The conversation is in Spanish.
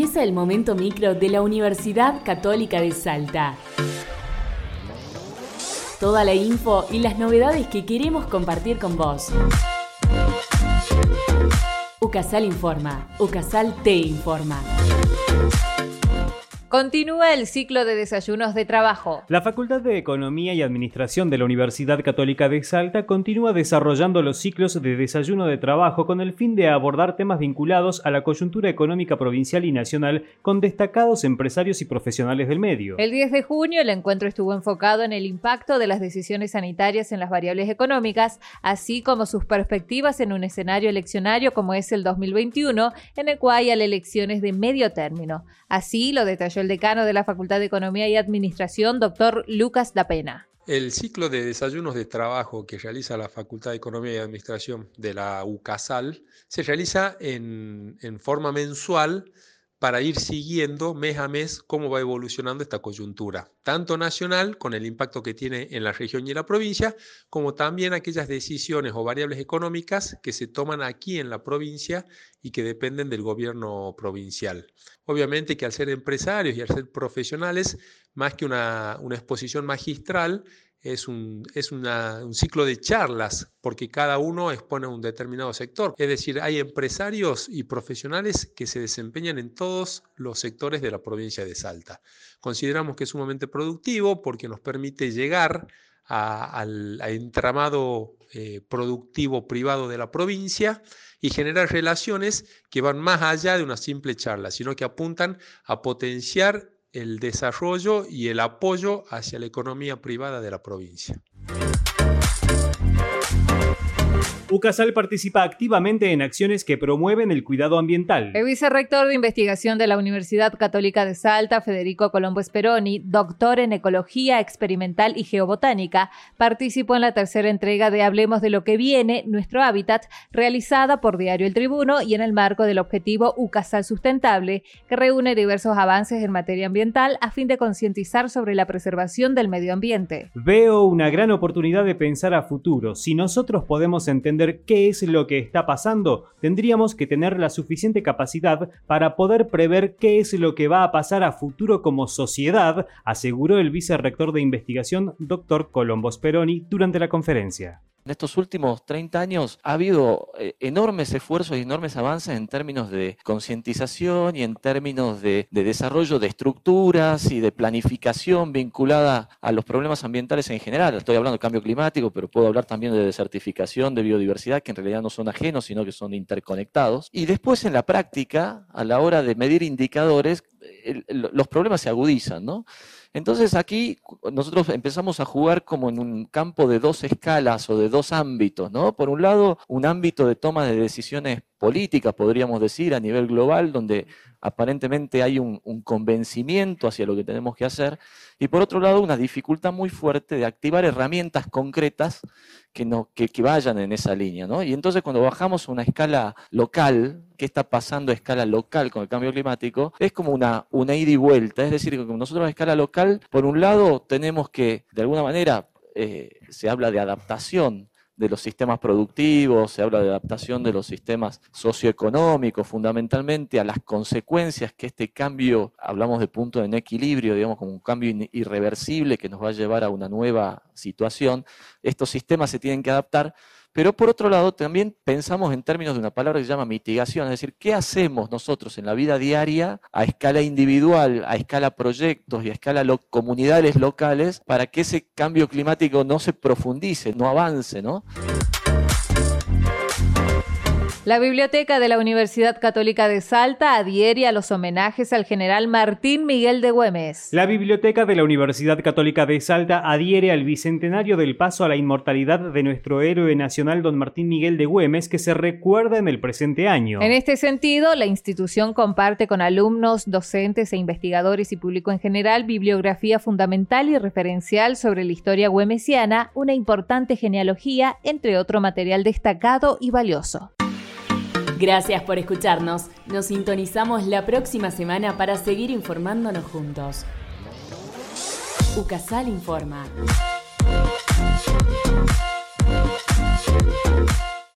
Empieza el momento micro de la Universidad Católica de Salta. Toda la info y las novedades que queremos compartir con vos. Ucasal informa. Ucasal te informa. Continúa el ciclo de desayunos de trabajo. La Facultad de Economía y Administración de la Universidad Católica de Salta continúa desarrollando los ciclos de desayuno de trabajo con el fin de abordar temas vinculados a la coyuntura económica provincial y nacional con destacados empresarios y profesionales del medio. El 10 de junio el encuentro estuvo enfocado en el impacto de las decisiones sanitarias en las variables económicas, así como sus perspectivas en un escenario eleccionario como es el 2021, en el cual hay elecciones de medio término. Así lo detalló el decano de la Facultad de Economía y Administración, doctor Lucas Dapena. El ciclo de desayunos de trabajo que realiza la Facultad de Economía y Administración de la UCASAL se realiza en, en forma mensual para ir siguiendo mes a mes cómo va evolucionando esta coyuntura, tanto nacional, con el impacto que tiene en la región y en la provincia, como también aquellas decisiones o variables económicas que se toman aquí en la provincia y que dependen del gobierno provincial. Obviamente que al ser empresarios y al ser profesionales, más que una, una exposición magistral, es, un, es un ciclo de charlas, porque cada uno expone un determinado sector. Es decir, hay empresarios y profesionales que se desempeñan en todos los sectores de la provincia de Salta. Consideramos que es sumamente productivo porque nos permite llegar al entramado eh, productivo privado de la provincia y generar relaciones que van más allá de una simple charla, sino que apuntan a potenciar el desarrollo y el apoyo hacia la economía privada de la provincia. UCASAL participa activamente en acciones que promueven el cuidado ambiental. El vicerrector de investigación de la Universidad Católica de Salta, Federico Colombo Speroni, doctor en Ecología Experimental y Geobotánica, participó en la tercera entrega de Hablemos de lo que viene, nuestro hábitat, realizada por Diario El Tribuno y en el marco del objetivo UCASAL Sustentable, que reúne diversos avances en materia ambiental a fin de concientizar sobre la preservación del medio ambiente. Veo una gran oportunidad de pensar a futuro. Si nosotros podemos entender qué es lo que está pasando, tendríamos que tener la suficiente capacidad para poder prever qué es lo que va a pasar a futuro como sociedad, aseguró el vicerrector de investigación, Dr. Colombo Speroni, durante la conferencia. En estos últimos 30 años ha habido eh, enormes esfuerzos y enormes avances en términos de concientización y en términos de, desarrollo de estructuras y de planificación vinculada a los problemas ambientales en general. Estoy hablando de cambio climático, pero puedo hablar también de desertificación, de biodiversidad, que en realidad no son ajenos, sino que son interconectados. Y después en la práctica, a la hora de medir indicadores, los problemas se agudizan, ¿no? Entonces aquí nosotros empezamos a jugar como en un campo de dos escalas o de dos ámbitos, ¿no? Por un lado, un ámbito de toma de decisiones políticas, podríamos decir, a nivel global, donde aparentemente hay un, convencimiento hacia lo que tenemos que hacer, y por otro lado, una dificultad muy fuerte de activar herramientas concretas que, no, que, vayan en esa línea, ¿no? Y entonces cuando bajamos a una escala local, ¿qué está pasando a escala local con el cambio climático? Es como una, una ida y vuelta, es decir, que nosotros a escala local, por un lado, tenemos que, de alguna manera, eh, se habla de adaptación de los sistemas productivos, se habla de adaptación de los sistemas socioeconómicos, fundamentalmente a las consecuencias que este cambio, hablamos de punto de equilibrio, digamos como un cambio irreversible que nos va a llevar a una nueva situación, estos sistemas se tienen que adaptar, pero por otro lado, también pensamos en términos de una palabra que se llama mitigación, es decir, ¿qué hacemos nosotros en la vida diaria a escala individual, a escala proyectos y a escala comunidades locales para que ese cambio climático no se profundice, no avance, ¿no? La Biblioteca de la Universidad Católica de Salta adhiere a los homenajes al general Martín Miguel de Güemes. La Biblioteca de la Universidad Católica de Salta adhiere al bicentenario del paso a la inmortalidad de nuestro héroe nacional don Martín Miguel de Güemes que se recuerda en el presente año. En este sentido, la institución comparte con alumnos, docentes e investigadores y público en general bibliografía fundamental y referencial sobre la historia güemesiana, una importante genealogía, entre otro material destacado y valioso. Gracias por escucharnos. Nos sintonizamos la próxima semana para seguir informándonos juntos. UCASAL informa.